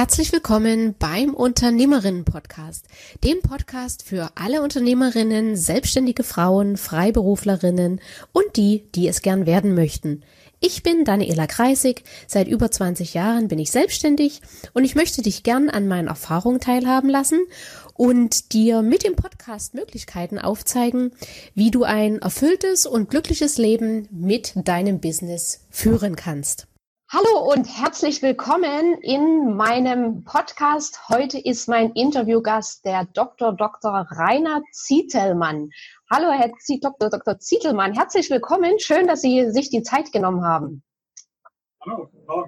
Herzlich willkommen beim Unternehmerinnen-Podcast, dem Podcast für alle Unternehmerinnen, selbstständige Frauen, Freiberuflerinnen und die, die es gern werden möchten. Ich bin Daniela Kreisig, seit über 20 Jahren bin ich selbstständig und ich möchte dich gern an meinen Erfahrungen teilhaben lassen und dir mit dem Podcast Möglichkeiten aufzeigen, wie du ein erfülltes und glückliches Leben mit deinem Business führen kannst. Hallo und herzlich willkommen in meinem Podcast. Heute ist mein Interviewgast der Dr. Dr. Rainer Zietelmann. Hallo, Herr Z Dr. Dr. Zietelmann. Herzlich willkommen. Schön, dass Sie sich die Zeit genommen haben. Hallo. Hallo.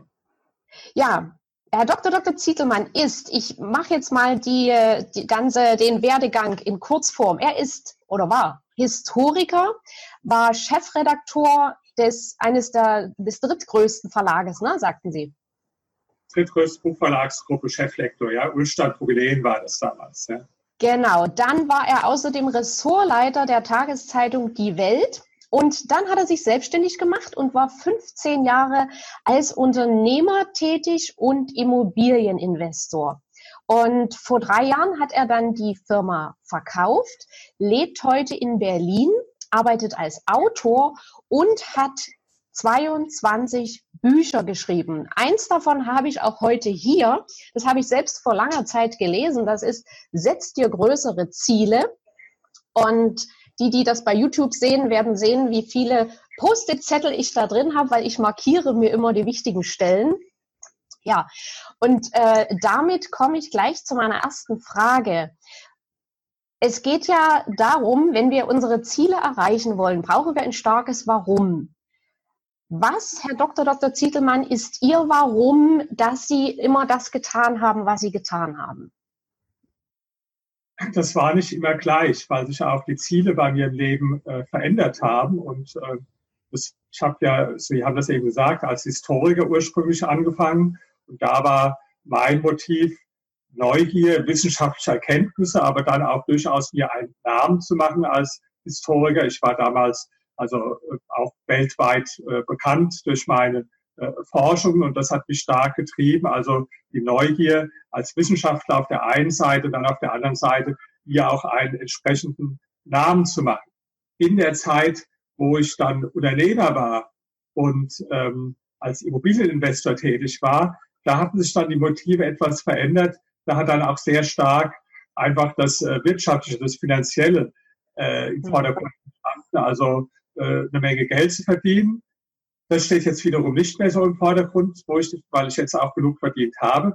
Ja, Herr Dr. Dr. Zietelmann ist, ich mache jetzt mal die, die ganze, den Werdegang in Kurzform. Er ist oder war Historiker, war Chefredaktor des, eines der, des drittgrößten Verlages, ne, sagten Sie. Drittgrößte Buchverlagsgruppe, Cheflektor, ja. Ulstadt Jubiläen war das damals, ja. Genau. Dann war er außerdem Ressortleiter der Tageszeitung Die Welt. Und dann hat er sich selbstständig gemacht und war 15 Jahre als Unternehmer tätig und Immobilieninvestor. Und vor drei Jahren hat er dann die Firma verkauft, lebt heute in Berlin arbeitet als Autor und hat 22 Bücher geschrieben. Eins davon habe ich auch heute hier. Das habe ich selbst vor langer Zeit gelesen. Das ist Setz dir größere Ziele. Und die, die das bei YouTube sehen, werden sehen, wie viele Post-it-Zettel ich da drin habe, weil ich markiere mir immer die wichtigen Stellen. Ja, und äh, damit komme ich gleich zu meiner ersten Frage. Es geht ja darum, wenn wir unsere Ziele erreichen wollen, brauchen wir ein starkes Warum. Was, Herr Dr. Dr. Zietelmann, ist Ihr Warum, dass Sie immer das getan haben, was Sie getan haben? Das war nicht immer gleich, weil sich auch die Ziele bei mir im Leben äh, verändert haben. Und äh, das, ich habe ja, Sie haben das eben gesagt, als Historiker ursprünglich angefangen. Und da war mein Motiv, Neugier, wissenschaftliche Erkenntnisse, aber dann auch durchaus mir einen Namen zu machen als Historiker. Ich war damals also äh, auch weltweit äh, bekannt durch meine äh, Forschung und das hat mich stark getrieben. Also die Neugier als Wissenschaftler auf der einen Seite, dann auf der anderen Seite mir auch einen entsprechenden Namen zu machen. In der Zeit, wo ich dann Unternehmer war und ähm, als Immobilieninvestor tätig war, da hatten sich dann die Motive etwas verändert da hat dann auch sehr stark einfach das äh, Wirtschaftliche, das Finanzielle äh, im mhm. Vordergrund gestanden. Also äh, eine Menge Geld zu verdienen. Das steht jetzt wiederum nicht mehr so im Vordergrund, wo ich, weil ich jetzt auch genug verdient habe,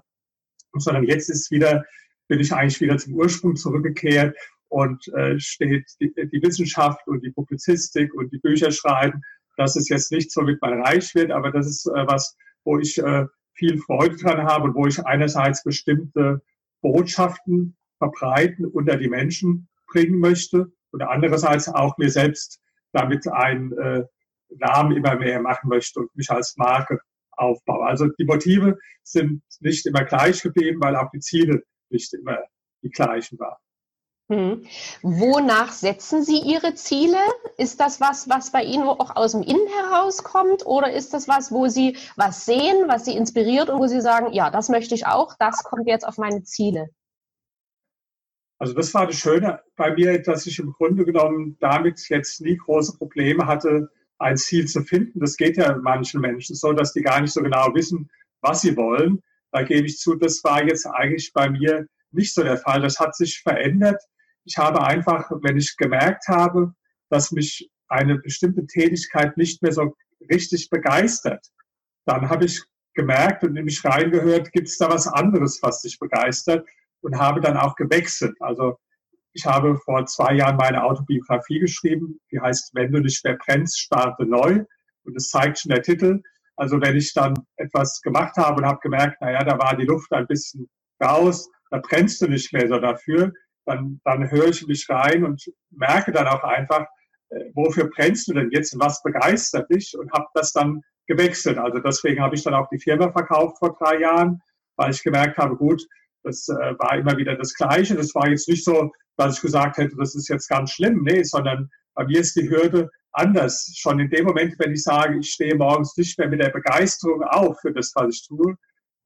sondern jetzt ist wieder, bin ich eigentlich wieder zum Ursprung zurückgekehrt und äh, steht die, die Wissenschaft und die Publizistik und die Bücher schreiben. Das ist jetzt nicht so, wie man reich wird, aber das ist äh, was, wo ich äh, viel Freude dran habe wo ich einerseits bestimmte Botschaften verbreiten unter die Menschen bringen möchte und andererseits auch mir selbst damit einen äh, Namen immer mehr machen möchte und mich als Marke aufbaue. Also die Motive sind nicht immer gleich geblieben, weil auch die Ziele nicht immer die gleichen waren. Hm. Wonach setzen Sie Ihre Ziele? Ist das was, was bei Ihnen auch aus dem Innen herauskommt? Oder ist das was, wo Sie was sehen, was Sie inspiriert und wo Sie sagen, ja, das möchte ich auch, das kommt jetzt auf meine Ziele? Also das war das Schöne bei mir, dass ich im Grunde genommen damit jetzt nie große Probleme hatte, ein Ziel zu finden. Das geht ja manchen Menschen so, dass die gar nicht so genau wissen, was sie wollen. Da gebe ich zu, das war jetzt eigentlich bei mir nicht so der Fall. Das hat sich verändert ich habe einfach, wenn ich gemerkt habe, dass mich eine bestimmte Tätigkeit nicht mehr so richtig begeistert, dann habe ich gemerkt und in mich reingehört, gibt es da was anderes, was dich begeistert und habe dann auch gewechselt. Also ich habe vor zwei Jahren meine Autobiografie geschrieben, die heißt Wenn du nicht mehr brennst, starte neu. Und das zeigt schon der Titel. Also wenn ich dann etwas gemacht habe und habe gemerkt, naja, da war die Luft ein bisschen raus, da brennst du nicht mehr so dafür, dann, dann höre ich mich rein und merke dann auch einfach, äh, wofür brennst du denn jetzt und was begeistert dich und habe das dann gewechselt. Also deswegen habe ich dann auch die Firma verkauft vor drei Jahren, weil ich gemerkt habe, gut, das äh, war immer wieder das Gleiche. Das war jetzt nicht so, dass ich gesagt hätte, das ist jetzt ganz schlimm. Nee, sondern bei mir ist die Hürde anders. Schon in dem Moment, wenn ich sage, ich stehe morgens nicht mehr mit der Begeisterung auf für das, was ich tue,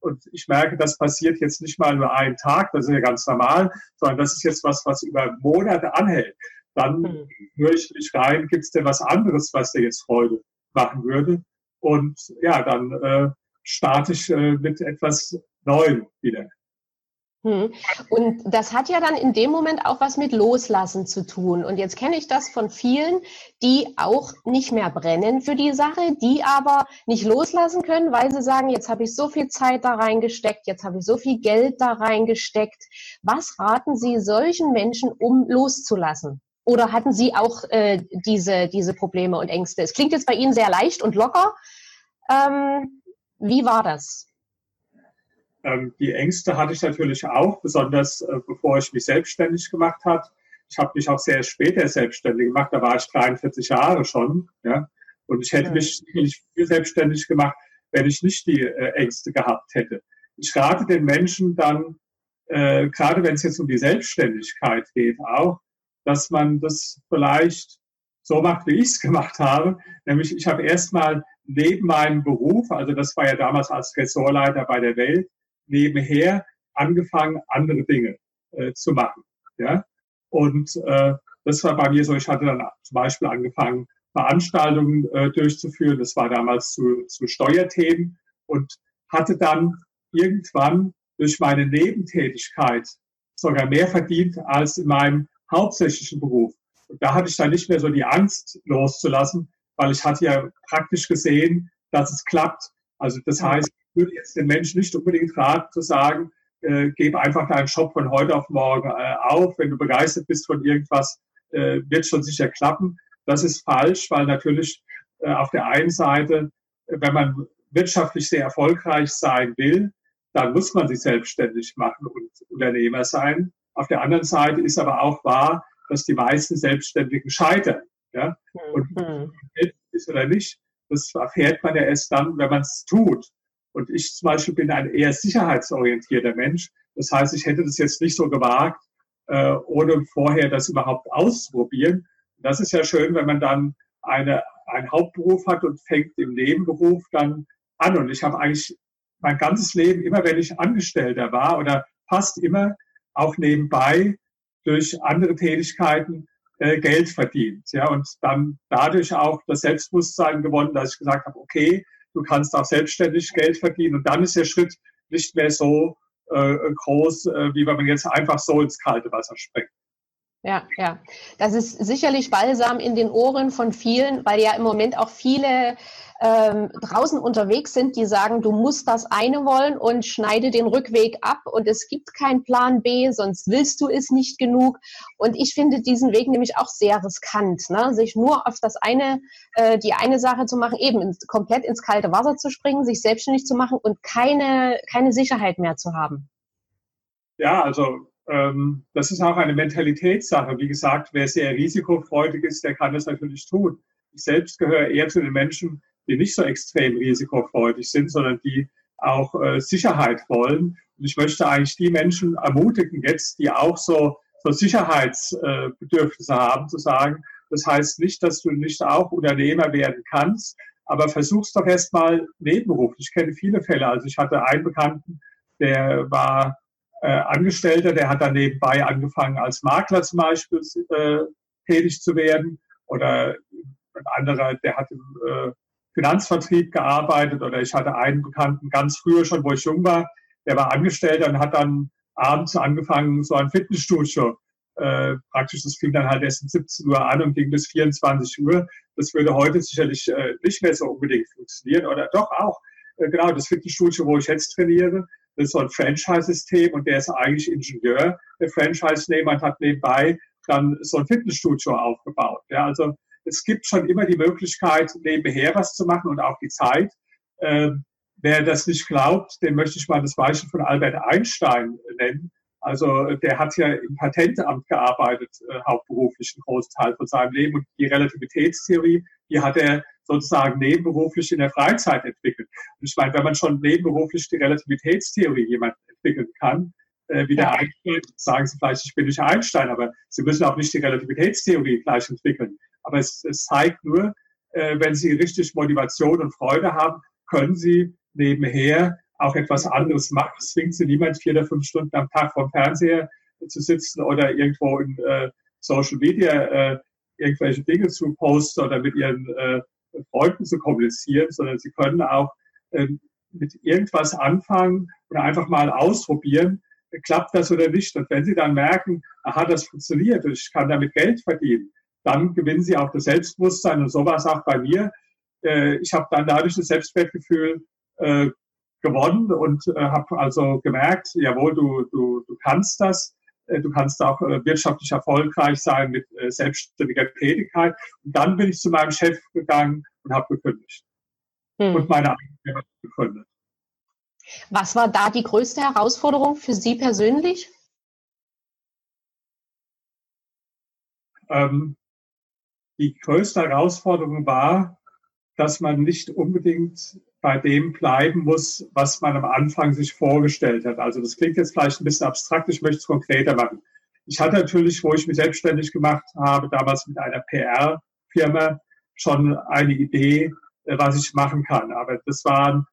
Und ich merke, das passiert jetzt nicht mal nur einen Tag, das ist ja ganz normal, sondern das ist jetzt was, was über Monate anhält. Dann mhm. höre ich mich rein, gibt es denn was anderes, was dir jetzt Freude machen würde? Und ja, dann äh, starte ich äh, mit etwas Neuem wieder. Hm. Und das hat ja dann in dem Moment auch was mit Loslassen zu tun. Und jetzt kenne ich das von vielen, die auch nicht mehr brennen für die Sache, die aber nicht loslassen können, weil sie sagen, jetzt habe ich so viel Zeit da reingesteckt, jetzt habe ich so viel Geld da reingesteckt. Was raten Sie solchen Menschen, um loszulassen? Oder hatten Sie auch äh, diese, diese Probleme und Ängste? Es klingt jetzt bei Ihnen sehr leicht und locker. Ähm, wie war das? Ähm, die Ängste hatte ich natürlich auch, besonders äh, bevor ich mich selbstständig gemacht habe. Ich habe mich auch sehr später selbstständig gemacht, da war ich 43 Jahre schon. Ja? Und ich hätte ja. mich sicherlich viel selbstständig gemacht, wenn ich nicht die äh, Ängste gehabt hätte. Ich rate den Menschen dann, äh, gerade wenn es jetzt um die Selbstständigkeit geht, auch, dass man das vielleicht so macht, wie ich es gemacht habe. Nämlich, ich habe erstmal neben meinem Beruf, also das war ja damals als Ressortleiter bei der Welt, nebenher angefangen, andere Dinge äh, zu machen. Ja? Und äh, das war bei mir so, ich hatte dann zum Beispiel angefangen, Veranstaltungen äh, durchzuführen. Das war damals zu, zu Steuerthemen und hatte dann irgendwann durch meine Nebentätigkeit sogar mehr verdient als in meinem hauptsächlichen Beruf. Und da hatte ich dann nicht mehr so die Angst loszulassen, weil ich hatte ja praktisch gesehen, dass es klappt. Also das heißt, würde jetzt den Menschen nicht unbedingt raten zu sagen, äh, gebe einfach deinen Job von heute auf morgen äh, auf. Wenn du begeistert bist von irgendwas, äh, wird schon sicher klappen. Das ist falsch, weil natürlich äh, auf der einen Seite, wenn man wirtschaftlich sehr erfolgreich sein will, dann muss man sich selbstständig machen und Unternehmer sein. Auf der anderen Seite ist aber auch wahr, dass die meisten Selbstständigen scheitern. Ja? Und mhm. ist oder nicht, das erfährt man ja erst dann, wenn man es tut. Und ich zum Beispiel bin ein eher sicherheitsorientierter Mensch. Das heißt, ich hätte das jetzt nicht so gewagt, äh, ohne vorher das überhaupt auszuprobieren. Das ist ja schön, wenn man dann eine, einen Hauptberuf hat und fängt im Nebenberuf dann an. Und ich habe eigentlich mein ganzes Leben, immer wenn ich Angestellter war oder fast immer auch nebenbei durch andere Tätigkeiten äh, Geld verdient. Ja, und dann dadurch auch das Selbstbewusstsein gewonnen, dass ich gesagt habe, okay, du kannst auch selbstständig Geld verdienen. Und dann ist der Schritt nicht mehr so äh, groß, äh, wie wenn man jetzt einfach so ins kalte Wasser springt. Ja, ja. Das ist sicherlich balsam in den Ohren von vielen, weil ja im Moment auch viele ähm, draußen unterwegs sind, die sagen, du musst das eine wollen und schneide den Rückweg ab und es gibt keinen Plan B, sonst willst du es nicht genug. Und ich finde diesen Weg nämlich auch sehr riskant, ne? sich nur auf das eine, äh, die eine Sache zu machen, eben ins, komplett ins kalte Wasser zu springen, sich selbstständig zu machen und keine, keine Sicherheit mehr zu haben. Ja, also ähm, das ist auch eine Mentalitätssache. Wie gesagt, wer sehr risikofreudig ist, der kann das natürlich tun. Ich selbst gehöre eher zu den Menschen, die nicht so extrem risikofreudig sind, sondern die auch äh, Sicherheit wollen. Und ich möchte eigentlich die Menschen ermutigen jetzt, die auch so, so Sicherheitsbedürfnisse äh, haben, zu sagen, das heißt nicht, dass du nicht auch Unternehmer werden kannst, aber versuch's doch erstmal nebenberuflich. Ich kenne viele Fälle. Also ich hatte einen Bekannten, der war äh, Angestellter, der hat dann nebenbei angefangen, als Makler zum Beispiel äh, tätig zu werden. Oder ein anderer, der hat im äh, Finanzvertrieb gearbeitet. Oder ich hatte einen Bekannten ganz früher schon, wo ich jung war, der war Angestellter und hat dann abends angefangen, so ein Fitnessstudio äh, praktisch, das fing dann halt erst um 17 Uhr an und ging bis 24 Uhr. Das würde heute sicherlich äh, nicht mehr so unbedingt funktionieren. Oder doch auch. Äh, genau, das Fitnessstudio, wo ich jetzt trainiere, das ist so ein Franchise-System und der ist eigentlich Ingenieur, der Franchise-Nehmer hat nebenbei dann so ein Fitnessstudio aufgebaut. Ja, also es gibt schon immer die Möglichkeit, nebenher was zu machen und auch die Zeit. Äh, wer das nicht glaubt, dem möchte ich mal das Beispiel von Albert Einstein nennen. Also der hat ja im Patentamt gearbeitet, äh, hauptberuflich einen großen Teil von seinem Leben. Und die Relativitätstheorie, die hat er sozusagen nebenberuflich in der Freizeit entwickelt. Und ich meine, wenn man schon nebenberuflich die Relativitätstheorie jemand entwickeln kann, äh, wie der. Einstein, sagen Sie vielleicht, ich bin nicht Einstein, aber Sie müssen auch nicht die Relativitätstheorie gleich entwickeln. Aber es, es zeigt nur, äh, wenn Sie richtig Motivation und Freude haben, können Sie nebenher auch etwas anderes macht. Es zwingt sie niemand, vier oder fünf Stunden am Tag vom Fernseher zu sitzen oder irgendwo in äh, Social Media äh, irgendwelche Dinge zu posten oder mit ihren äh, Freunden zu kommunizieren, sondern sie können auch äh, mit irgendwas anfangen und einfach mal ausprobieren, klappt das oder nicht. Und wenn sie dann merken, aha, das funktioniert und ich kann damit Geld verdienen, dann gewinnen sie auch das Selbstbewusstsein und sowas auch bei mir. Äh, ich habe dann dadurch das Selbstwertgefühl äh, gewonnen und äh, habe also gemerkt, jawohl, du, du, du kannst das. Äh, du kannst auch äh, wirtschaftlich erfolgreich sein mit äh, selbstständiger Tätigkeit. Und dann bin ich zu meinem Chef gegangen und habe gekündigt. Hm. Und meine eigene gegründet. Was war da die größte Herausforderung für Sie persönlich? Ähm, die größte Herausforderung war, dass man nicht unbedingt bei dem bleiben muss, was man am Anfang sich vorgestellt hat. Also das klingt jetzt vielleicht ein bisschen abstrakt, ich möchte es konkreter machen. Ich hatte natürlich, wo ich mich selbstständig gemacht habe, damals mit einer PR-Firma schon eine Idee, äh, was ich machen kann. Aber das waren,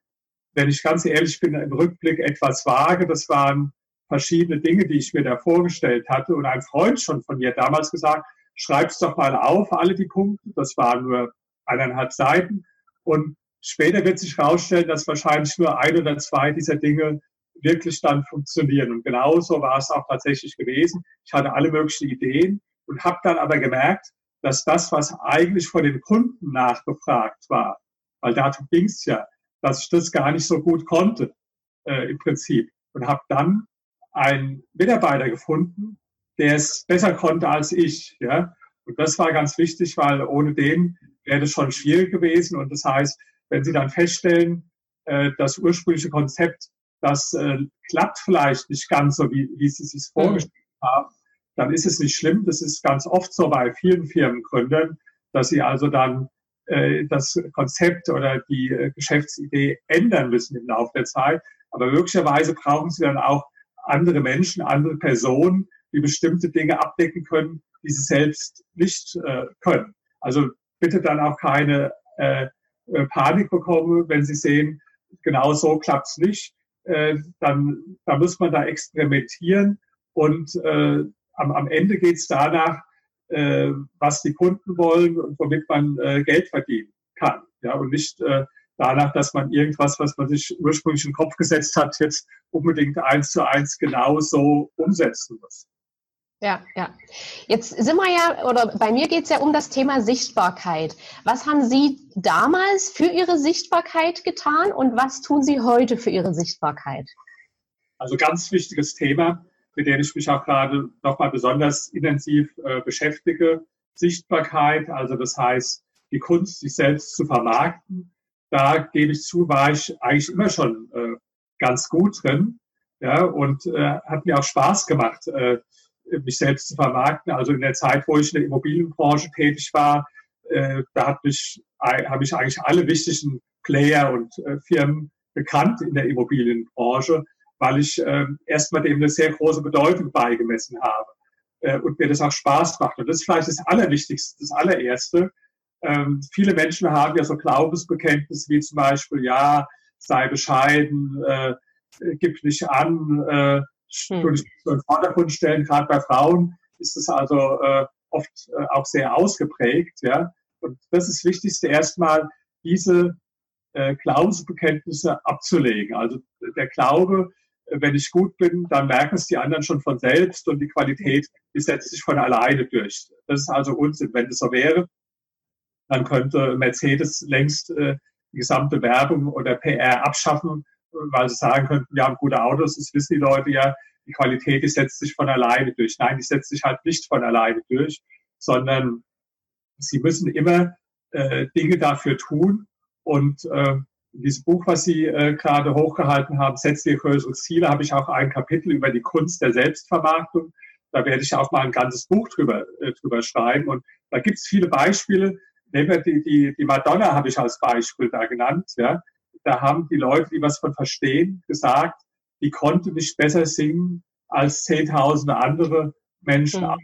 wenn ich ganz ehrlich bin, im Rückblick etwas vage. Das waren verschiedene Dinge, die ich mir da vorgestellt hatte. Und ein Freund schon von mir damals gesagt, schreib's doch mal auf, alle die Punkte. Das waren nur eineinhalb Seiten. Und Später wird sich herausstellen, dass wahrscheinlich nur ein oder zwei dieser Dinge wirklich dann funktionieren. Und genauso war es auch tatsächlich gewesen. Ich hatte alle möglichen Ideen und habe dann aber gemerkt, dass das, was eigentlich von den Kunden nachgefragt war, weil darum ging es ja, dass ich das gar nicht so gut konnte äh, im Prinzip. Und habe dann einen Mitarbeiter gefunden, der es besser konnte als ich. Ja? Und das war ganz wichtig, weil ohne den wäre das schon schwierig gewesen. Und das heißt, wenn Sie dann feststellen, äh, das ursprüngliche Konzept, das äh, klappt vielleicht nicht ganz so, wie, wie Sie es sich vorgestellt mhm. haben, dann ist es nicht schlimm. Das ist ganz oft so bei vielen Firmengründern, dass sie also dann äh, das Konzept oder die äh, Geschäftsidee ändern müssen im Laufe der Zeit. Aber möglicherweise brauchen sie dann auch andere Menschen, andere Personen, die bestimmte Dinge abdecken können, die sie selbst nicht äh, können. Also bitte dann auch keine äh, äh, Panik bekommen, wenn sie sehen, genau so klappt es nicht. Äh, dann, dann muss man da experimentieren und äh, am, am Ende geht es danach, äh, was die Kunden wollen und womit man äh, Geld verdienen kann. Ja, und nicht äh, danach, dass man irgendwas, was man sich ursprünglich in den Kopf gesetzt hat, jetzt unbedingt eins zu eins genau so umsetzen muss. Ja, ja. Jetzt sind wir ja, oder bei mir geht es ja um das Thema Sichtbarkeit. Was haben Sie damals für Ihre Sichtbarkeit getan und was tun Sie heute für Ihre Sichtbarkeit? Also ganz wichtiges Thema, mit dem ich mich auch gerade nochmal besonders intensiv äh, beschäftige. Sichtbarkeit, also das heißt, die Kunst, sich selbst zu vermarkten. Da gebe ich zu, war ich eigentlich immer schon äh, ganz gut drin. Ja, und äh, hat mir auch Spaß gemacht, äh, mich selbst zu vermarkten. Also in der Zeit, wo ich in der Immobilienbranche tätig war, äh, da habe ich, hab ich eigentlich alle wichtigen Player und äh, Firmen bekannt in der Immobilienbranche, weil ich äh, erstmal dem eine sehr große Bedeutung beigemessen habe äh, und mir das auch Spaß macht. Und das ist vielleicht das Allerwichtigste, das Allererste. Ähm, viele Menschen haben ja so Glaubensbekenntnisse wie zum Beispiel, ja, sei bescheiden, äh, gib nicht an, äh, hm. so in den Vordergrund stellen. Gerade bei Frauen ist es also äh, oft äh, auch sehr ausgeprägt. Ja? Und das ist das Wichtigste, erstmal diese äh, Glaubensbekenntnisse abzulegen. Also der Glaube, wenn ich gut bin, dann merken es die anderen schon von selbst und die Qualität, die setzt sich von alleine durch. Das ist also Unsinn. Wenn das so wäre, dann könnte Mercedes längst äh, die gesamte Werbung oder PR abschaffen weil sie sagen könnten, wir haben gute Autos, das wissen die Leute ja, die Qualität, die setzt sich von alleine durch. Nein, die setzt sich halt nicht von alleine durch, sondern sie müssen immer äh, Dinge dafür tun. Und äh, in diesem Buch, was Sie äh, gerade hochgehalten haben, Setzt dir größere Ziele, habe ich auch ein Kapitel über die Kunst der Selbstvermarktung. Da werde ich auch mal ein ganzes Buch drüber, äh, drüber schreiben. Und da gibt es viele Beispiele. Nehmen wir die, die, die Madonna habe ich als Beispiel da genannt. Ja da haben die Leute, die was von verstehen, gesagt, die konnte nicht besser singen als zehntausende andere Menschen. Mhm.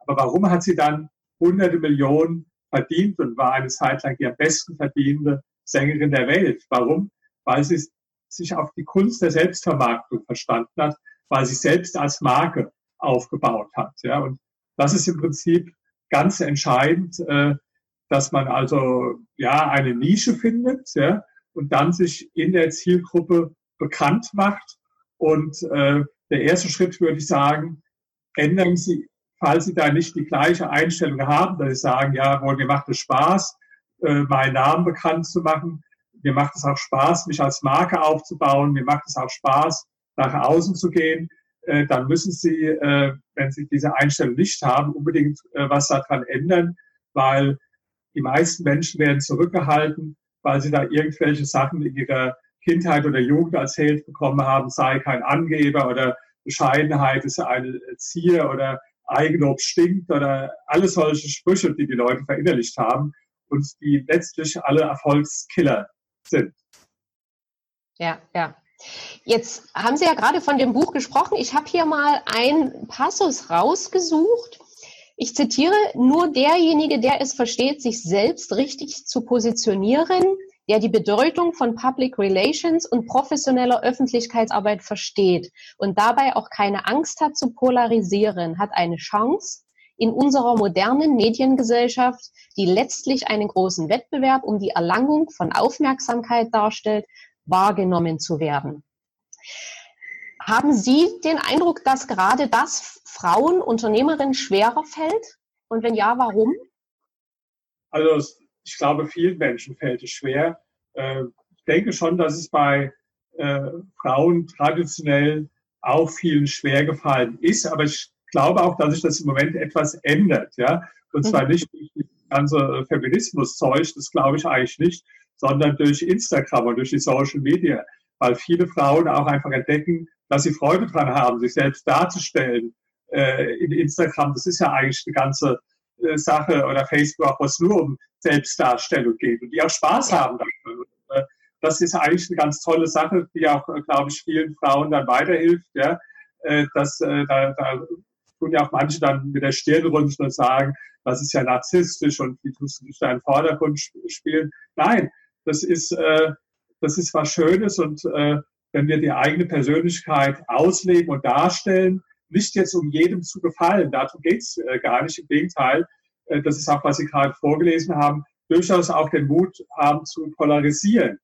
Aber warum hat sie dann hunderte Millionen verdient und war eine Zeit lang die am besten verdienende Sängerin der Welt? Warum? Weil sie sich auf die Kunst der Selbstvermarktung verstanden hat, weil sich selbst als Marke aufgebaut hat. Ja, und das ist im Prinzip ganz entscheidend, äh, dass man also ja eine Nische findet ja, und dann sich in der Zielgruppe bekannt macht. Und äh, der erste Schritt würde ich sagen, ändern Sie, falls Sie da nicht die gleiche Einstellung haben, dass Sie sagen, ja, mir macht es Spaß, äh, meinen Namen bekannt zu machen. Mir macht es auch Spaß, mich als Marke aufzubauen. Mir macht es auch Spaß, nach außen zu gehen. Äh, dann müssen Sie, äh, wenn Sie diese Einstellung nicht haben, unbedingt äh, was daran ändern, weil die meisten Menschen werden zurückgehalten, weil sie da irgendwelche Sachen in ihrer Kindheit oder Jugend erzählt bekommen haben, sei kein Angeber oder Bescheidenheit ist eine Zier oder Eigenlob stinkt oder alle solche Sprüche, die die Leute verinnerlicht haben und die letztlich alle Erfolgskiller sind. Ja, ja. Jetzt haben Sie ja gerade von dem Buch gesprochen. Ich habe hier mal ein Passus rausgesucht. Ich zitiere, nur derjenige, der es versteht, sich selbst richtig zu positionieren, der die Bedeutung von Public Relations und professioneller Öffentlichkeitsarbeit versteht und dabei auch keine Angst hat zu polarisieren, hat eine Chance, in unserer modernen Mediengesellschaft, die letztlich einen großen Wettbewerb um die Erlangung von Aufmerksamkeit darstellt, wahrgenommen zu werden. Haben Sie den Eindruck, dass gerade das Frauen Unternehmerinnen schwerer fällt? Und wenn ja, warum? Also ich glaube, vielen Menschen fällt es schwer. Äh, ich denke schon, dass es bei äh, Frauen traditionell auch vielen schwer gefallen ist, aber ich glaube auch, dass sich das im Moment etwas ändert, ja. Und zwar mhm. nicht durch das ganze Feminismus-Zeug, das glaube ich eigentlich nicht, sondern durch Instagram und durch die Social Media, weil viele Frauen auch einfach entdecken, dass sie Freude dran haben, sich selbst darzustellen äh, in Instagram. Das ist ja eigentlich eine ganze äh, Sache oder Facebook, wo es nur um Selbstdarstellung geht und die auch Spaß haben dafür. Äh, das ist eigentlich eine ganz tolle Sache, die auch, äh, glaube ich, vielen Frauen dann weiterhilft. Ja, äh, dass äh, da, da tun ja auch manche dann mit der Stirn rümpfen und sagen, das ist ja narzisstisch und wie tust du dich da im Vordergrund spielen. Nein, das ist, äh, das ist was Schönes und äh, wenn wir die eigene Persönlichkeit ausleben und darstellen, nicht jetzt um jedem zu gefallen, darum geht's äh, gar nicht, im Gegenteil, äh, das ist auch, was Sie gerade vorgelesen haben, durchaus auch den Mut haben zu polarisieren.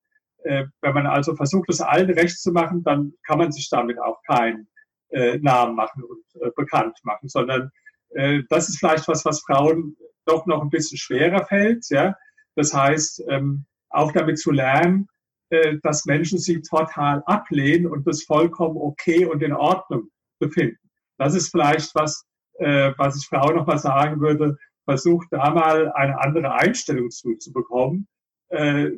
Äh, wenn man also versucht, es allen recht zu machen, dann kann man sich damit auch keinen äh, Namen machen und äh, bekannt machen, sondern äh, das ist vielleicht was, was Frauen doch noch ein bisschen schwerer fällt. Ja? Das heißt, ähm, auch damit zu lernen, äh, dass Menschen sie total ablehnen und das vollkommen okay und in Ordnung befinden. Das ist vielleicht was, äh, was ich Frauen noch mal sagen würde. Versucht da mal eine andere Einstellung zu, zu bekommen. Äh,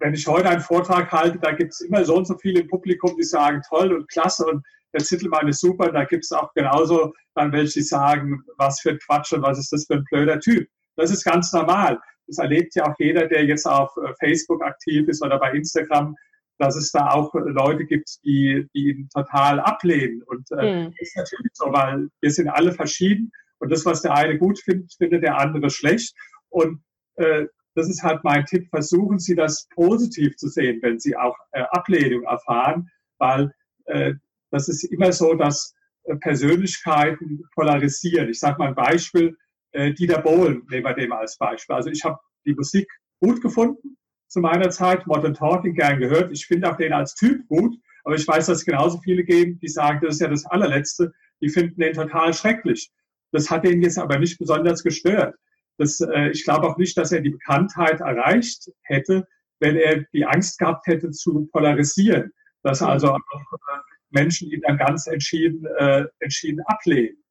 wenn ich heute einen Vortrag halte, da gibt es immer so und so viele im Publikum, die sagen, toll und klasse und der Zittelmann ist super. Da gibt es auch genauso dann welche, die sagen, was für ein Quatsch und was ist das für ein blöder Typ. Das ist ganz normal das erlebt ja auch jeder, der jetzt auf äh, Facebook aktiv ist oder bei Instagram, dass es da auch Leute gibt, die, die ihn total ablehnen. Und äh, mhm. das ist natürlich so, weil wir sind alle verschieden und das, was der eine gut findet, findet der andere schlecht. Und äh, das ist halt mein Tipp, versuchen Sie das positiv zu sehen, wenn Sie auch äh, Ablehnung erfahren, weil äh, das ist immer so, dass äh, Persönlichkeiten polarisieren. Ich sage mal ein Beispiel, äh, Dieter Bohlen nehmen wir dem als Beispiel. Also ich habe die Musik gut gefunden zu meiner Zeit, Modern Talking gern gehört. Ich finde auch den als Typ gut, aber ich weiß, dass es genauso viele geben, die sagen, das ist ja das allerletzte, die finden den total schrecklich. Das hat den jetzt aber nicht besonders gestört. Das, äh, ich glaube auch nicht, dass er die Bekanntheit erreicht hätte, wenn er die Angst gehabt hätte zu polarisieren, dass also auch äh, Menschen ihn dann ganz entschieden, äh, entschieden ablehnen.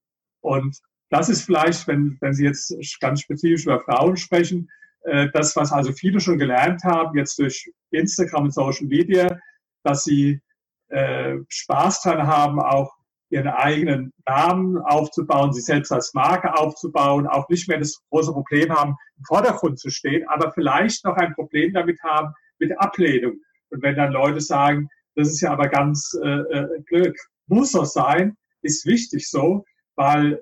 Und das ist vielleicht, wenn, wenn Sie jetzt ganz spezifisch über Frauen sprechen, äh, das, was also viele schon gelernt haben, jetzt durch Instagram und Social Media, dass sie äh, Spaß dran haben, auch ihren eigenen Namen aufzubauen, sich selbst als Marke aufzubauen, auch nicht mehr das große Problem haben, im Vordergrund zu stehen, aber vielleicht noch ein Problem damit haben mit Ablehnung. Und wenn dann Leute sagen, das ist ja aber ganz äh, äh blöd, muss das sein, ist wichtig so, weil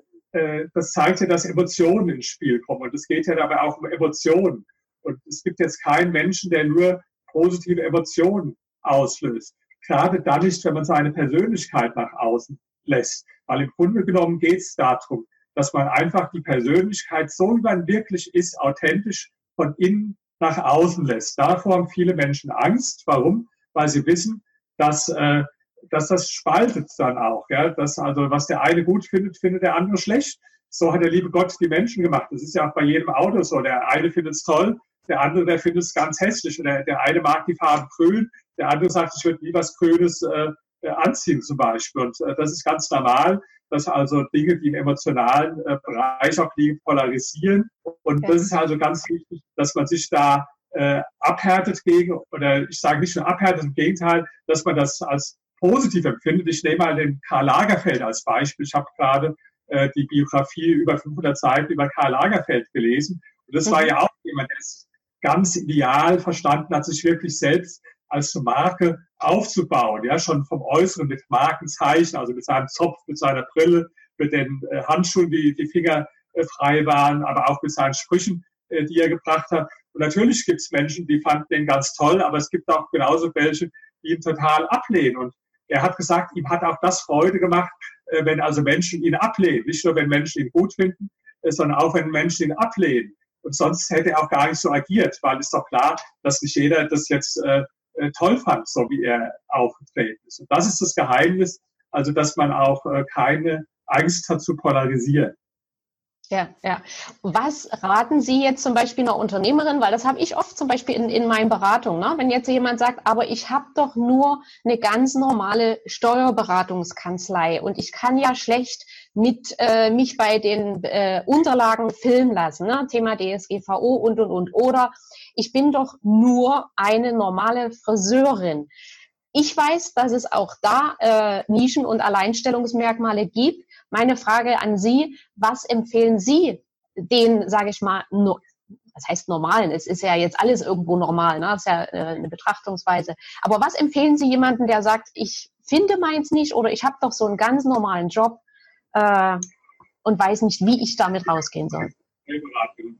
das zeigt ja, dass Emotionen ins Spiel kommen. Und es geht ja dabei auch um Emotionen. Und es gibt jetzt keinen Menschen, der nur positive Emotionen auslöst. Gerade dann nicht, wenn man seine Persönlichkeit nach außen lässt. Weil im Grunde genommen geht es darum, dass man einfach die Persönlichkeit so, wie man wirklich ist, authentisch von innen nach außen lässt. Davor haben viele Menschen Angst. Warum? Weil sie wissen, dass, äh, dass das spaltet dann auch. Ja? Dass also, was der eine gut findet, findet der andere schlecht. So hat der liebe Gott die Menschen gemacht. Das ist ja auch bei jedem Auto so. Der eine findet es toll, der andere, der findet es ganz hässlich. Der, der eine mag die Farbe grün, der andere sagt, ich würde nie was Grünes äh, äh, anziehen zum Beispiel. Und äh, das ist ganz normal, dass also Dinge, die im emotionalen äh, Bereich auch liegen, polarisieren. Und okay. das ist also ganz wichtig, dass man sich da äh, abhärtet gegen, oder ich sage nicht nur abhärtet, im Gegenteil, dass man das als positiv empfindet. Ich nehme mal den Karl Lagerfeld als Beispiel. Ich habe gerade äh, die Biografie über 500 Seiten über Karl Lagerfeld gelesen. Und das mhm. war ja auch jemand, der es ganz ideal verstanden hat, sich wirklich selbst als Marke aufzubauen, ja, schon vom Äußeren mit Markenzeichen, also mit seinem Zopf, mit seiner Brille, mit den äh, Handschuhen, die die Finger äh, frei waren, aber auch mit seinen Sprüchen, äh, die er gebracht hat. Und natürlich gibt es Menschen, die fanden den ganz toll, aber es gibt auch genauso welche, die ihn total ablehnen. Und er hat gesagt, ihm hat auch das Freude gemacht, äh, wenn also Menschen ihn ablehnen. Nicht nur, wenn Menschen ihn gut finden, äh, sondern auch, wenn Menschen ihn ablehnen. Und sonst hätte er auch gar nicht so agiert, weil es doch klar, dass nicht jeder das jetzt äh, äh, toll fand, so wie er aufgetreten ist. Und das ist das Geheimnis, also dass man auch äh, keine Angst hat zu polarisieren. Ja, ja. Was raten Sie jetzt zum Beispiel einer Unternehmerin, weil das habe ich oft zum Beispiel in, in meinen Beratungen, ne? wenn jetzt jemand sagt, aber ich habe doch nur eine ganz normale Steuerberatungskanzlei und ich kann ja schlecht mit äh, mich bei den äh, Unterlagen filmen lassen, ne? Thema DSGVO und und und. Oder ich bin doch nur eine normale Friseurin. Ich weiß, dass es auch da äh, Nischen und Alleinstellungsmerkmale gibt. Meine Frage an Sie, was empfehlen Sie den, sage ich mal, no, was heißt normalen? Es ist ja jetzt alles irgendwo normal, ne? Das ist ja äh, eine Betrachtungsweise. Aber was empfehlen Sie jemanden, der sagt, ich finde meins nicht oder ich habe doch so einen ganz normalen Job? äh, und weiß nicht, wie ich damit rausgehen soll.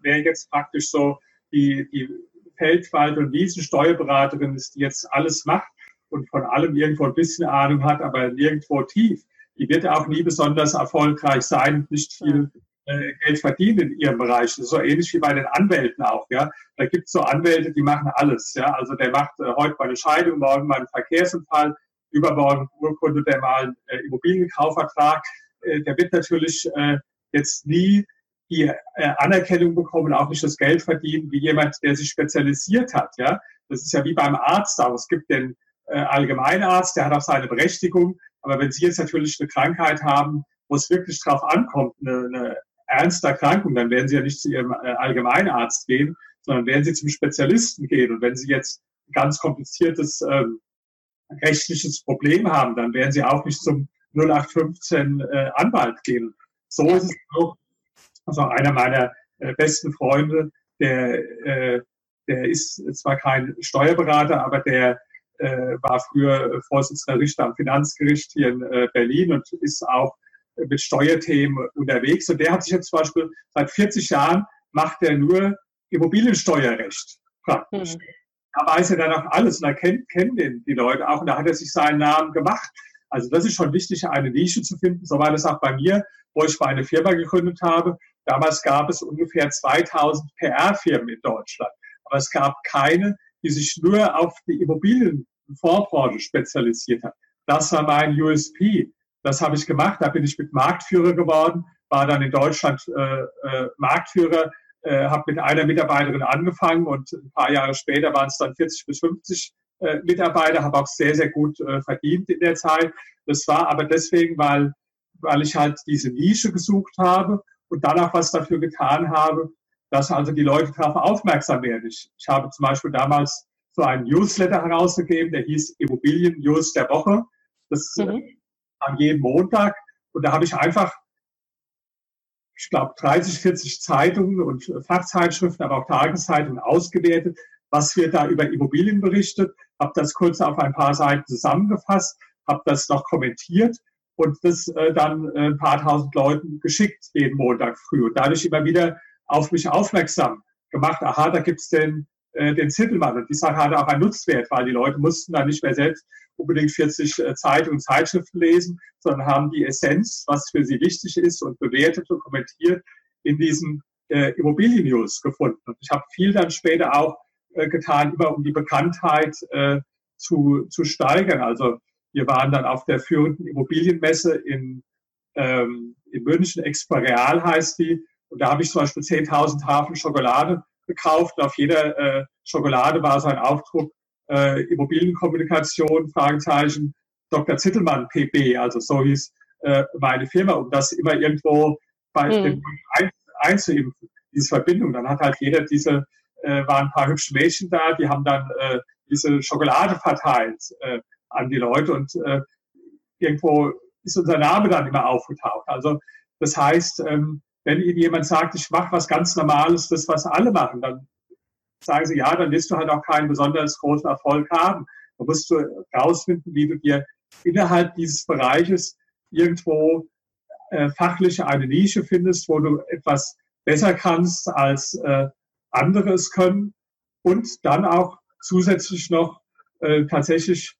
Wer jetzt praktisch so die, die Feldwald- und Wiesensteuerberaterin ist, die jetzt alles macht und von allem irgendwo ein bisschen Ahnung hat, aber nirgendwo tief, die wird auch nie besonders erfolgreich sein, nicht viel äh, Geld verdienen in ihrem Bereich. So ähnlich wie bei den Anwälten auch. Ja, da gibt es so Anwälte, die machen alles. Ja, also der macht äh, heute mal eine Scheidung, morgen mal einen Verkehrsunfall, übermorgen urkundet der mal einen äh, Immobilienkaufvertrag. Äh, der wird natürlich äh, jetzt nie die äh, Anerkennung bekommen, auch nicht das Geld verdienen, wie jemand, der sich spezialisiert hat. Ja, das ist ja wie beim Arzt auch. Es gibt den Allgemeinarzt, der hat auch seine Berechtigung. Aber wenn Sie jetzt natürlich eine Krankheit haben, wo es wirklich drauf ankommt, eine, eine ernste Erkrankung, dann werden Sie ja nicht zu Ihrem Allgemeinarzt gehen, sondern werden Sie zum Spezialisten gehen. Und wenn Sie jetzt ein ganz kompliziertes ähm, rechtliches Problem haben, dann werden Sie auch nicht zum 0815 äh, Anwalt gehen. So ist es auch. Also einer meiner äh, besten Freunde, der, äh, der ist zwar kein Steuerberater, aber der äh, war früher Vorsitzender Richter am Finanzgericht hier in äh, Berlin und ist auch mit Steuerthemen unterwegs. Und der hat sich jetzt zum Beispiel seit 40 Jahren macht er nur Immobiliensteuerrecht praktisch. Mhm. Da weiß er dann auch alles und da kennt, kennen den die Leute auch und da hat er sich seinen Namen gemacht. Also das ist schon wichtig, eine Nische zu finden. So war das auch bei mir, wo ich mal eine Firma gegründet habe. Damals gab es ungefähr 2000 PR-Firmen in Deutschland. Aber es gab keine, die sich nur auf die Immobilienfondsbranche spezialisiert hat. Das war mein USP. Das habe ich gemacht. Da bin ich mit Marktführer geworden, war dann in Deutschland äh, äh, Marktführer, äh, habe mit einer Mitarbeiterin angefangen und ein paar Jahre später waren es dann 40 bis 50 äh, Mitarbeiter, habe auch sehr, sehr gut äh, verdient in der Zeit. Das war aber deswegen, weil, weil ich halt diese Nische gesucht habe und dann auch was dafür getan habe, dass also die Leute darauf aufmerksam werden. Ich, ich habe zum Beispiel damals so einen Newsletter herausgegeben, der hieß Immobilien News der Woche. Das äh, mhm. äh, am jeden Montag. Und da habe ich einfach, ich glaube, 30, 40 Zeitungen und Fachzeitschriften, aber auch Tageszeitungen ausgewertet, was wird da über Immobilien berichtet, habe das kurz auf ein paar Seiten zusammengefasst, habe das noch kommentiert und das äh, dann äh, ein paar tausend Leuten geschickt jeden Montag früh und dadurch immer wieder auf mich aufmerksam gemacht. Aha, da gibt's den äh, den Zittelmann. Und die Sache hatte auch einen Nutzwert, weil die Leute mussten dann nicht mehr selbst unbedingt 40 äh, Zeitungen und Zeitschriften lesen, sondern haben die Essenz, was für sie wichtig ist und bewertet und kommentiert, in diesen äh, Immobilien-News gefunden. Und ich habe viel dann später auch äh, getan, immer um die Bekanntheit äh, zu, zu steigern. Also wir waren dann auf der führenden Immobilienmesse in, ähm, in München, Exporeal heißt die. Und da habe ich zum Beispiel 10.000 Tafeln Schokolade gekauft. Und auf jeder äh, Schokolade war so ein Aufdruck äh, Immobilienkommunikation, Fragezeichen, Dr. Zittelmann, PB, also so hieß äh, meine Firma, um das immer irgendwo bei mhm. den ein, einzuimpfen, diese Verbindung. Dann hat halt jeder diese, äh, waren ein paar hübsche Mädchen da, die haben dann äh, diese Schokolade verteilt äh, an die Leute und äh, irgendwo ist unser Name dann immer aufgetaucht. Also das heißt, ähm, wenn Ihnen jemand sagt, ich mache was ganz Normales, das, was alle machen, dann sagen Sie, ja, dann wirst du halt auch keinen besonders großen Erfolg haben. Da musst du herausfinden, wie du dir innerhalb dieses Bereiches irgendwo äh, fachlich eine Nische findest, wo du etwas besser kannst, als äh, andere es können und dann auch zusätzlich noch äh, tatsächlich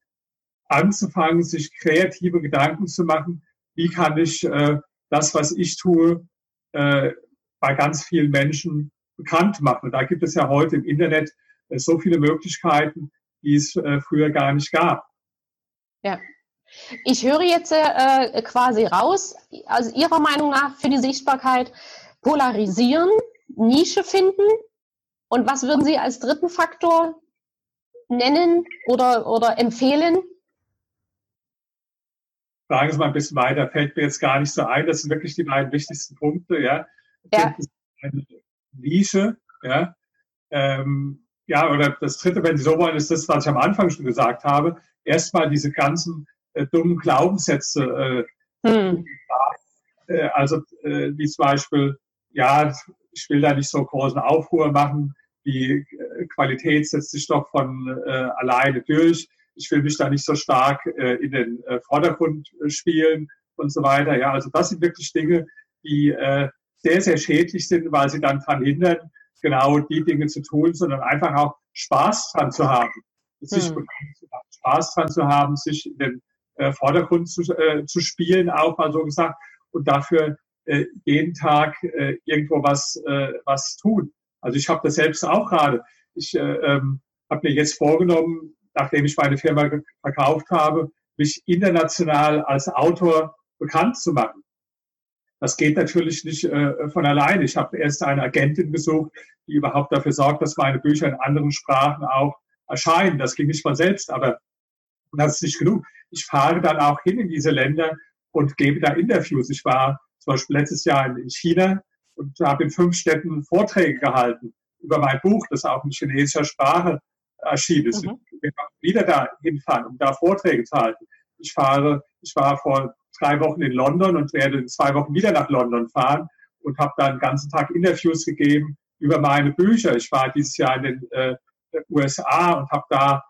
anzufangen, sich kreative Gedanken zu machen, wie kann ich äh, das, was ich tue, äh, bei ganz vielen Menschen bekannt machen. Da gibt es ja heute im Internet äh, so viele Möglichkeiten, die es äh, früher gar nicht gab. Ja. Ich höre jetzt äh, quasi raus, also Ihrer Meinung nach für die Sichtbarkeit polarisieren, Nische finden. Und was würden Sie als dritten Faktor nennen oder, oder empfehlen? Fragen Sie mal ein bisschen weiter, fällt mir jetzt gar nicht so ein. Das sind wirklich die beiden wichtigsten Punkte. Ja. ja. Eine Nische. Ja. Ähm, ja, oder das dritte, wenn Sie so wollen, ist das, was ich am Anfang schon gesagt habe. Erstmal diese ganzen äh, dummen Glaubenssätze. Äh, hm. äh, also äh, wie zum Beispiel, ja, ich will da nicht so großen Aufruhr machen. Die äh, Qualität setzt sich doch von äh, alleine durch ich will mich da nicht so stark äh, in den äh, Vordergrund äh, spielen und so weiter. Ja, also das sind wirklich Dinge, die äh, sehr, sehr schädlich sind, weil sie dann daran hindern, genau die Dinge zu tun, sondern einfach auch Spaß dran zu haben, sich hm. Spaß dran zu haben, sich in den äh, Vordergrund zu, äh, zu spielen, auch mal so gesagt, und dafür äh, jeden Tag äh, irgendwo was, äh, was tun. Also ich habe das selbst auch gerade. Ich äh, ähm, habe mir jetzt vorgenommen, nachdem ich meine Firma verkauft habe, mich international als Autor bekannt zu machen. Das geht natürlich nicht äh, von alleine. Ich habe erst eine Agentin gesucht, die überhaupt dafür sorgt, dass meine Bücher in anderen Sprachen auch erscheinen. Das ging nicht von selbst, aber das ist nicht genug. Ich fahre dann auch hin in diese Länder und gebe da Interviews. Ich war zum Beispiel letztes Jahr in China und habe in fünf Städten Vorträge gehalten über mein Buch, das auch in chinesischer Sprache erschienen ist. Mhm. Wir wieder da hinfahren, um da Vorträge zu halten. Ich fahre, ich war vor drei Wochen in London und werde in zwei Wochen wieder nach London fahren und habe da einen ganzen Tag Interviews gegeben über meine Bücher. Ich war dieses Jahr in den äh, USA und habe da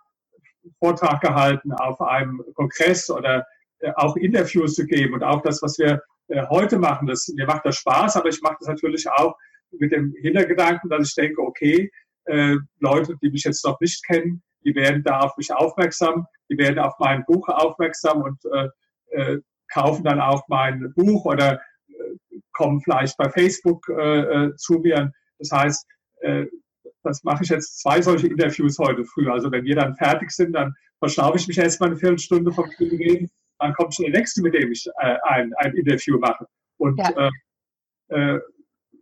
einen Vortrag gehalten auf einem Kongress oder äh, auch Interviews gegeben und auch das, was wir äh, heute machen. Das, mir macht das Spaß, aber ich mache das natürlich auch mit dem Hintergedanken, dass ich denke, okay, äh, Leute, die mich jetzt noch nicht kennen, die werden da auf mich aufmerksam, die werden auf mein Buch aufmerksam und äh, äh, kaufen dann auch mein Buch oder äh, kommen vielleicht bei Facebook äh, äh, zu mir. Das heißt, äh, das mache ich jetzt zwei solche Interviews heute früh. Also wenn wir dann fertig sind, dann verschnaufe ich mich erstmal eine Viertelstunde vom Reden, dann kommt schon der nächste, mit dem ich äh, ein, ein Interview mache. Und ja. äh, äh,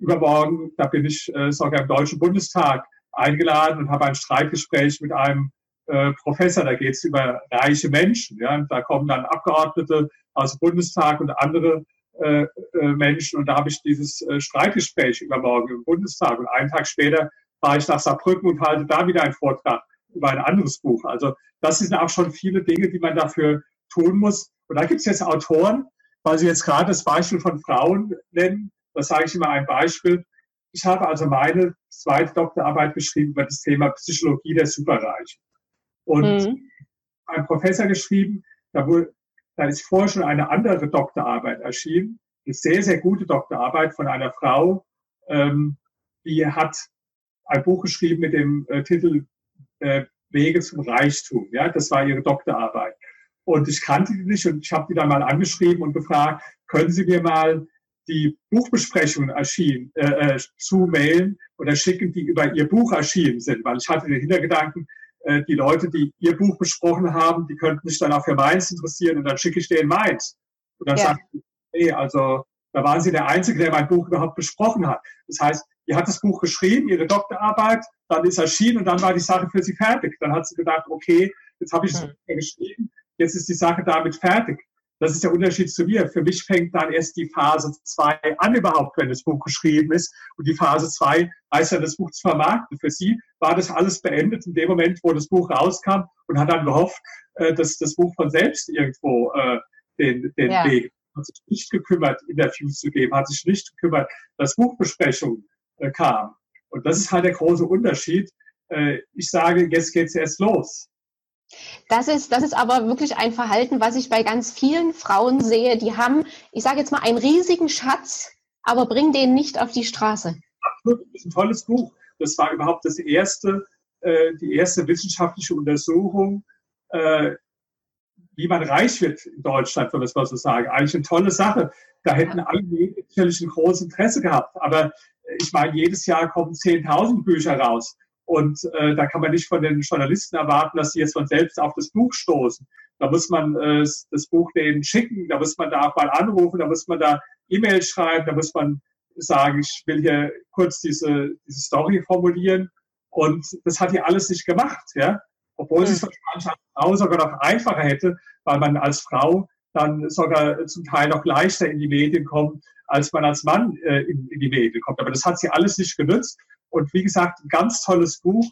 übermorgen, da bin ich äh, sogar im Deutschen Bundestag eingeladen und habe ein Streitgespräch mit einem äh, Professor. Da geht es über reiche Menschen. Ja? Und da kommen dann Abgeordnete aus dem Bundestag und andere äh, äh, Menschen. Und da habe ich dieses äh, Streitgespräch übermorgen im Bundestag. Und einen Tag später fahre ich nach Saarbrücken und halte da wieder einen Vortrag über ein anderes Buch. Also das sind auch schon viele Dinge, die man dafür tun muss. Und da gibt es jetzt Autoren, weil Sie jetzt gerade das Beispiel von Frauen nennen. Das sage ich immer ein Beispiel. Ich habe also meine zweite Doktorarbeit geschrieben über das Thema Psychologie der Superreichen. Und mhm. ein Professor geschrieben, da, wurde, da ist vorher schon eine andere Doktorarbeit erschienen, eine sehr, sehr gute Doktorarbeit von einer Frau, ähm, die hat ein Buch geschrieben mit dem äh, Titel äh, Wege zum Reichtum. Ja, das war ihre Doktorarbeit. Und ich kannte die nicht und ich habe die dann mal angeschrieben und gefragt, können Sie mir mal die Buchbesprechungen erschienen, äh, äh, zumailen oder schicken, die über Ihr Buch erschienen sind, weil ich hatte den Hintergedanken, äh, die Leute, die Ihr Buch besprochen haben, die könnten sich dann auch für meins interessieren und dann schicke ich denen meins. Und dann ja. sagt nee, also da waren Sie der Einzige, der mein Buch überhaupt besprochen hat. Das heißt, die hat das Buch geschrieben, ihre Doktorarbeit, dann ist erschienen und dann war die Sache für sie fertig. Dann hat sie gedacht, okay, jetzt habe ich es mhm. geschrieben, jetzt ist die Sache damit fertig. Das ist der Unterschied zu mir. Für mich fängt dann erst die Phase 2 an überhaupt, wenn das Buch geschrieben ist. Und die Phase 2 heißt ja, das Buch zu vermarkten. Für sie war das alles beendet in dem Moment, wo das Buch rauskam und hat dann gehofft, äh, dass das Buch von selbst irgendwo äh, den, den ja. Weg hat sich nicht gekümmert, Interviews zu geben, hat sich nicht gekümmert, dass Buchbesprechungen äh, kamen. Und das ist halt der große Unterschied. Äh, ich sage, jetzt geht's erst los. Das ist, das ist aber wirklich ein Verhalten, was ich bei ganz vielen Frauen sehe. Die haben, ich sage jetzt mal, einen riesigen Schatz, aber bringen den nicht auf die Straße. Absolut, das ist ein tolles Buch. Das war überhaupt das erste, äh, die erste wissenschaftliche Untersuchung, äh, wie man reich wird in Deutschland, wenn man es mal so sagen. Eigentlich eine tolle Sache. Da hätten alle natürlich ein großes Interesse gehabt. Aber ich meine, jedes Jahr kommen 10.000 Bücher raus. Und äh, da kann man nicht von den Journalisten erwarten, dass sie jetzt von selbst auf das Buch stoßen. Da muss man äh, das Buch denen schicken, da muss man da auch mal anrufen, da muss man da E-Mail schreiben, da muss man sagen, ich will hier kurz diese, diese Story formulieren. Und das hat hier alles nicht gemacht, ja. Obwohl mhm. sie es wahrscheinlich als Frau sogar noch einfacher hätte, weil man als Frau dann sogar zum Teil noch leichter in die Medien kommt, als man als Mann äh, in, in die Medien kommt. Aber das hat sie alles nicht genützt. Und wie gesagt, ein ganz tolles Buch,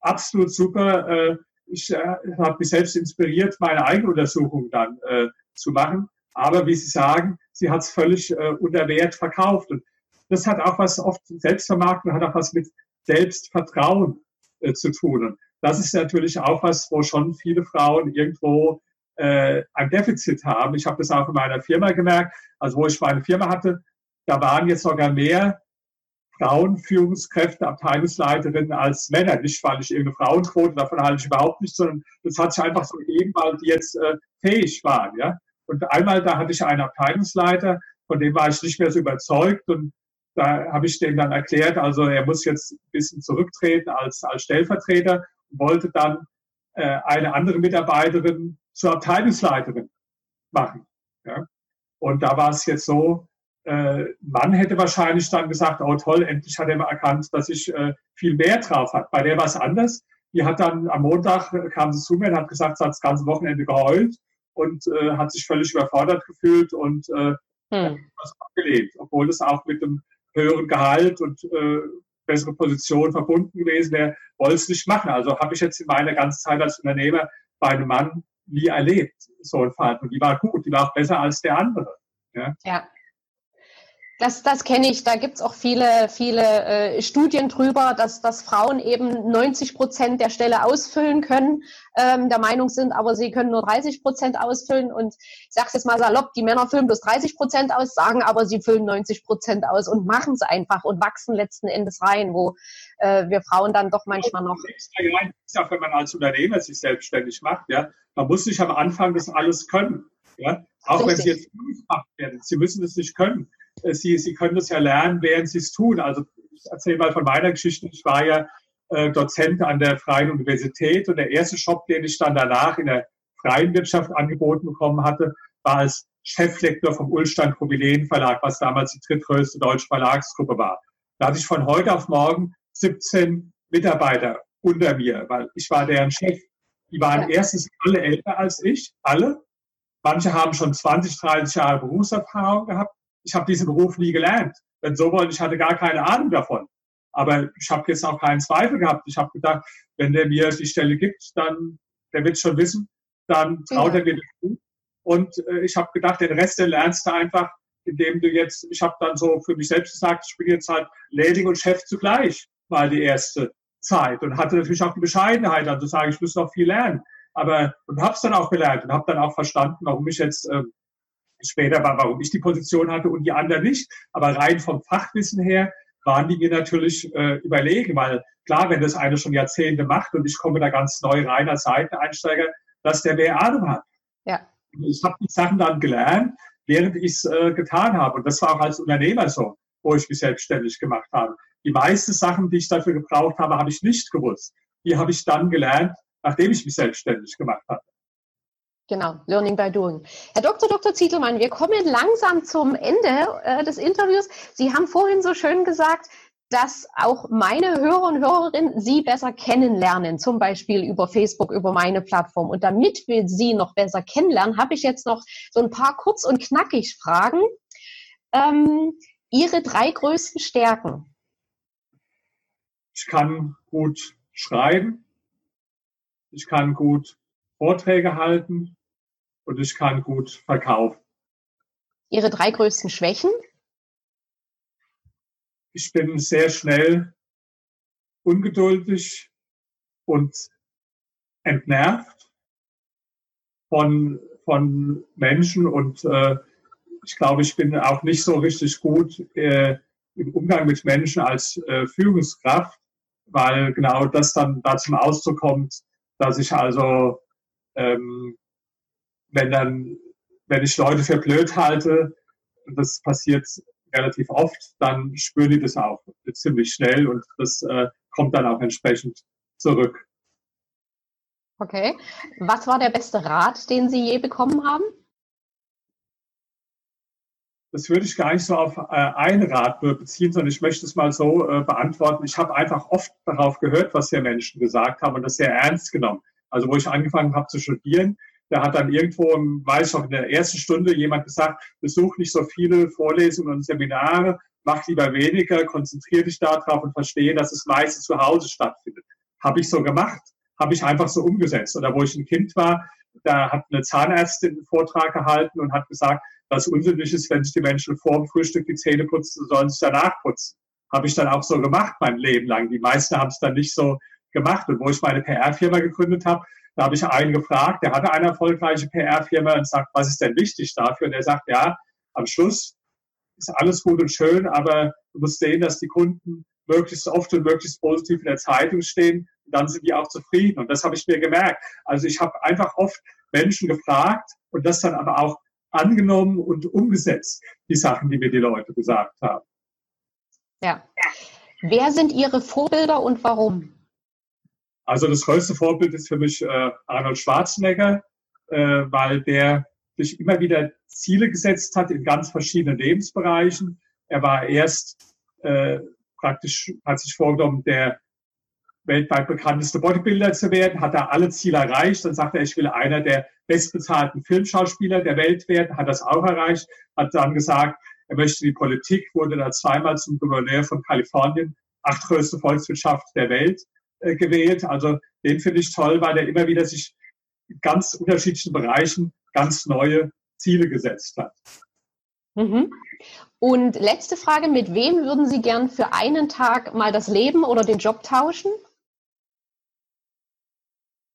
absolut super. Äh, ich äh, habe mich selbst inspiriert, meine eigene Untersuchung dann äh, zu machen. Aber wie Sie sagen, sie hat es völlig unter Wert verkauft. Und das hat auch was oft Selbstvermarktung, hat auch was mit Selbstvertrauen zu tun. Und das ist natürlich auch was, wo schon viele Frauen irgendwo äh, ein Defizit haben. Ich habe das auch in meiner Firma gemerkt. Also wo ich meine Firma hatte, da waren jetzt sogar mehr Frauen Führungskräfte, Abteilungsleiterinnen als Männer. Nicht, weil ich irgendeine Frauenquote, davon halte ich überhaupt nicht, sondern das hat sich einfach so gegeben, weil die jetzt äh, fähig waren. Ja? Und einmal, da hatte ich einen Abteilungsleiter, von dem war ich nicht mehr so überzeugt und da habe ich dem dann erklärt, also er muss jetzt ein bisschen zurücktreten als, als Stellvertreter und wollte dann äh, eine andere Mitarbeiterin zur Abteilungsleiterin machen. Ja? Und da war es jetzt so, Mann hätte wahrscheinlich dann gesagt, oh toll, endlich hat er mal erkannt, dass ich äh, viel mehr drauf hat. Bei der war es anders. Die hat dann am Montag äh, kam sie zu mir und hat gesagt, sie hat das ganze Wochenende geheult und äh, hat sich völlig überfordert gefühlt und äh, hm. was abgelehnt, obwohl es auch mit einem höheren Gehalt und äh, bessere Position verbunden gewesen wäre, wollte es nicht machen. Also habe ich jetzt in meiner ganzen Zeit als Unternehmer bei einem Mann nie erlebt, so ein Fall. Und die war gut, die war auch besser als der andere. Ja. ja. Das, das kenne ich. Da gibt's auch viele, viele äh, Studien drüber, dass, dass Frauen eben 90 Prozent der Stelle ausfüllen können, ähm, der Meinung sind, aber sie können nur 30 Prozent ausfüllen. Und ich sage jetzt mal salopp, die Männer füllen bloß 30 Prozent aus, sagen aber, sie füllen 90 Prozent aus und machen es einfach und wachsen letzten Endes rein, wo äh, wir Frauen dann doch manchmal noch... Ja, auch wenn man als Unternehmer sich selbstständig macht, ja, man muss nicht am Anfang das alles können. Ja? Auch Richtig. wenn sie jetzt gemacht werden. Sie müssen das nicht können. Äh, sie, Sie können das ja lernen, während Sie es tun. Also ich erzähle mal von meiner Geschichte. Ich war ja äh, Dozent an der Freien Universität und der erste Job, den ich dann danach in der freien Wirtschaft angeboten bekommen hatte, war als Cheflektor vom Ulstein Probilen Verlag, was damals die drittgrößte deutsche Verlagsgruppe war. Da hatte ich von heute auf morgen 17 Mitarbeiter unter mir, weil ich war deren Chef. Die waren erstens alle älter als ich, alle. Manche haben schon 20, 30 Jahre Berufserfahrung gehabt ich habe diesen Beruf nie gelernt. Wenn so wollen, ich hatte gar keine Ahnung davon. Aber ich habe jetzt auch keinen Zweifel gehabt. Ich habe gedacht, wenn der mir die Stelle gibt, dann, der wird schon wissen, dann traut ja. er mir zu. Und äh, ich habe gedacht, den Rest, den lernst du einfach, indem du jetzt, ich habe dann so für mich selbst gesagt, ich bin jetzt halt Lehrling und Chef zugleich, mal die erste Zeit. Und hatte natürlich auch die Bescheidenheit, dann zu sagen, ich muss noch viel lernen. Aber, und habe es dann auch gelernt und habe dann auch verstanden, warum ich jetzt äh, später war, warum ich die Position hatte und die anderen nicht. Aber rein vom Fachwissen her waren die mir natürlich äh, überlegen, weil klar, wenn das eine schon Jahrzehnte macht und ich komme da ganz neu rein als Seiteneinsteiger, dass der mehr Ahnung hat. Ja. Ich habe die Sachen dann gelernt, während ich es äh, getan habe. Und das war auch als Unternehmer so, wo ich mich selbstständig gemacht habe. Die meisten Sachen, die ich dafür gebraucht habe, habe ich nicht gewusst. Die habe ich dann gelernt, nachdem ich mich selbstständig gemacht habe. Genau, Learning by Doing. Herr Dr. Dr. Zietelmann, wir kommen langsam zum Ende äh, des Interviews. Sie haben vorhin so schön gesagt, dass auch meine Hörer und Hörerinnen Sie besser kennenlernen, zum Beispiel über Facebook, über meine Plattform. Und damit wir Sie noch besser kennenlernen, habe ich jetzt noch so ein paar kurz und knackig Fragen. Ähm, Ihre drei größten Stärken? Ich kann gut schreiben, ich kann gut Vorträge halten und ich kann gut verkaufen. Ihre drei größten Schwächen? Ich bin sehr schnell ungeduldig und entnervt von, von Menschen und äh, ich glaube, ich bin auch nicht so richtig gut äh, im Umgang mit Menschen als äh, Führungskraft, weil genau das dann da zum Ausdruck kommt, dass ich also ähm, wenn dann, wenn ich Leute für blöd halte, das passiert relativ oft, dann spüren die das auch ziemlich schnell und das äh, kommt dann auch entsprechend zurück. Okay. Was war der beste Rat, den Sie je bekommen haben? Das würde ich gar nicht so auf äh, einen Rat beziehen, sondern ich möchte es mal so äh, beantworten. Ich habe einfach oft darauf gehört, was hier Menschen gesagt haben und das sehr ernst genommen. Also wo ich angefangen habe zu studieren, da hat dann irgendwo, weiß ich noch, in der ersten Stunde jemand gesagt, besuch nicht so viele Vorlesungen und Seminare, mach lieber weniger, konzentriere dich darauf und verstehe, dass es meistens zu Hause stattfindet. Habe ich so gemacht, habe ich einfach so umgesetzt. Oder wo ich ein Kind war, da hat eine Zahnärztin einen Vortrag gehalten und hat gesagt, dass unsinnig ist, wenn sich die Menschen vor dem Frühstück die Zähne putzen, sollen sich danach putzen. Habe ich dann auch so gemacht mein Leben lang. Die meisten haben es dann nicht so gemacht. Und wo ich meine PR-Firma gegründet habe, da habe ich einen gefragt, der hatte eine erfolgreiche PR-Firma und sagt, was ist denn wichtig dafür? Und er sagt, ja, am Schluss ist alles gut und schön, aber du musst sehen, dass die Kunden möglichst oft und möglichst positiv in der Zeitung stehen. Und dann sind die auch zufrieden. Und das habe ich mir gemerkt. Also ich habe einfach oft Menschen gefragt und das dann aber auch angenommen und umgesetzt, die Sachen, die mir die Leute gesagt haben. Ja. Wer sind Ihre Vorbilder und warum? Also das größte Vorbild ist für mich äh, Arnold Schwarzenegger, äh, weil der sich immer wieder Ziele gesetzt hat in ganz verschiedenen Lebensbereichen. Er war erst äh, praktisch, hat sich vorgenommen, der weltweit bekannteste Bodybuilder zu werden, hat da alle Ziele erreicht. Dann sagte er, ich will einer der bestbezahlten Filmschauspieler der Welt werden, hat das auch erreicht, hat dann gesagt, er möchte die Politik, wurde da zweimal zum Gouverneur von Kalifornien, achtgrößte Volkswirtschaft der Welt. Äh, gewählt. Also den finde ich toll, weil er immer wieder sich in ganz unterschiedlichen Bereichen ganz neue Ziele gesetzt hat. Mhm. Und letzte Frage, mit wem würden Sie gern für einen Tag mal das Leben oder den Job tauschen?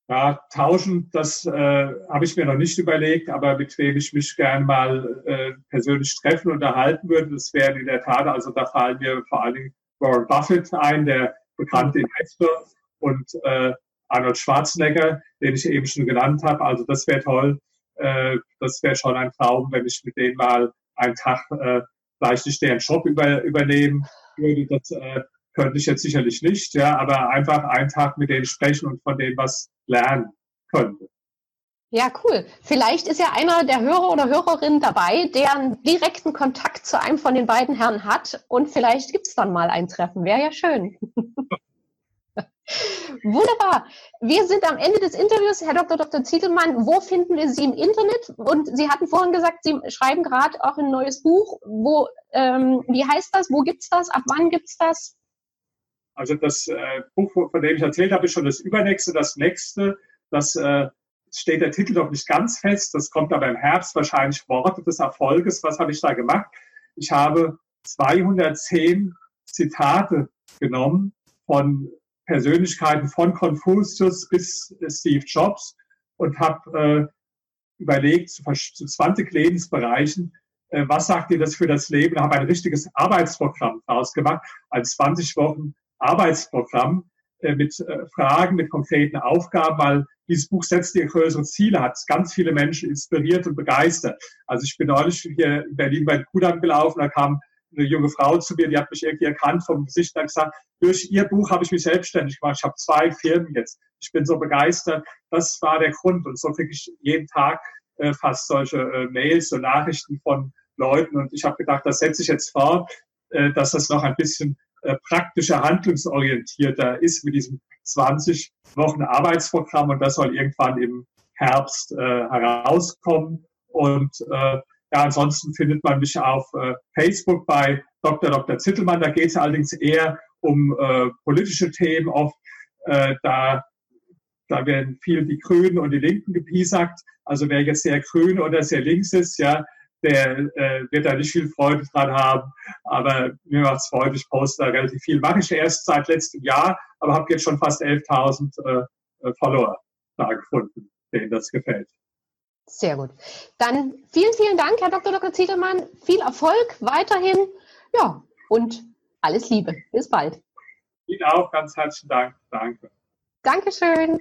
Ja, tauschen, das äh, habe ich mir noch nicht überlegt, aber mit wem ich mich gern mal äh, persönlich treffen und unterhalten würde, das wäre in der Tat, also da fallen mir vor allen Dingen Warren Buffett ein, der bekannte Investor und äh, Arnold Schwarzenegger, den ich eben schon genannt habe. Also das wäre toll. Äh, das wäre schon ein Traum, wenn ich mit denen mal einen Tag äh, vielleicht nicht deren Job über, übernehmen würde. Das äh, könnte ich jetzt sicherlich nicht, ja, aber einfach einen Tag mit denen sprechen und von denen was lernen könnte. Ja, cool. Vielleicht ist ja einer der Hörer oder Hörerinnen dabei, der einen direkten Kontakt zu einem von den beiden Herren hat und vielleicht gibt's dann mal ein Treffen. Wäre ja schön. Wunderbar. Wir sind am Ende des Interviews. Herr Dr. Dr. Zietelmann, wo finden wir Sie im Internet? Und Sie hatten vorhin gesagt, Sie schreiben gerade auch ein neues Buch. Wo, ähm, wie heißt das? Wo gibt's das? Ab wann gibt's das? Also das äh, Buch, von dem ich erzählt habe, ist schon das übernächste. Das nächste, das äh, steht der Titel noch nicht ganz fest. Das kommt aber im Herbst wahrscheinlich Worte des Erfolges. Was habe ich da gemacht? Ich habe 210 Zitate genommen von Persönlichkeiten von Konfuzius bis Steve Jobs und habe äh, überlegt zu, zu 20 Lebensbereichen, äh, was sagt ihr das für das Leben? Habe ein richtiges Arbeitsprogramm daraus gemacht, ein 20 Wochen Arbeitsprogramm, mit äh, Fragen, mit konkreten Aufgaben, weil dieses Buch setzt dir größere Ziele, hat ganz viele Menschen inspiriert und begeistert. Also ich bin neulich hier in Berlin bei Kudamm gelaufen, da kam eine junge Frau zu mir, die hat mich irgendwie erkannt vom Gesicht und gesagt, durch ihr Buch habe ich mich selbstständig gemacht. Ich habe zwei Firmen jetzt. Ich bin so begeistert. Das war der Grund. Und so kriege ich jeden Tag äh, fast solche äh, Mails und Nachrichten von Leuten. Und ich habe gedacht, das setze ich jetzt fort, äh, dass das noch ein bisschen äh, praktischer, handlungsorientierter ist mit diesem 20 Wochen Arbeitsprogramm. Und das soll irgendwann im Herbst äh, herauskommen. Und äh, ja, ansonsten findet man mich auf äh, Facebook bei Dr. Dr. Zittelmann. Da geht es allerdings eher um äh, politische Themen. Oft äh, da, da werden viel die Grünen und die Linken gepiesackt. Also wer jetzt sehr grün oder sehr links ist, ja, der äh, wird da nicht viel Freude dran haben. Aber mir macht es Freude, ich poste da relativ viel. Mache ich erst seit letztem Jahr, aber habe jetzt schon fast 11.000 äh, Follower da gefunden, denen das gefällt. Sehr gut. Dann vielen, vielen Dank, Herr Dr. Dr. Ziedelmann. Viel Erfolg weiterhin. Ja, und alles Liebe. Bis bald. Ihnen auch ganz herzlichen Dank. Danke. Dankeschön.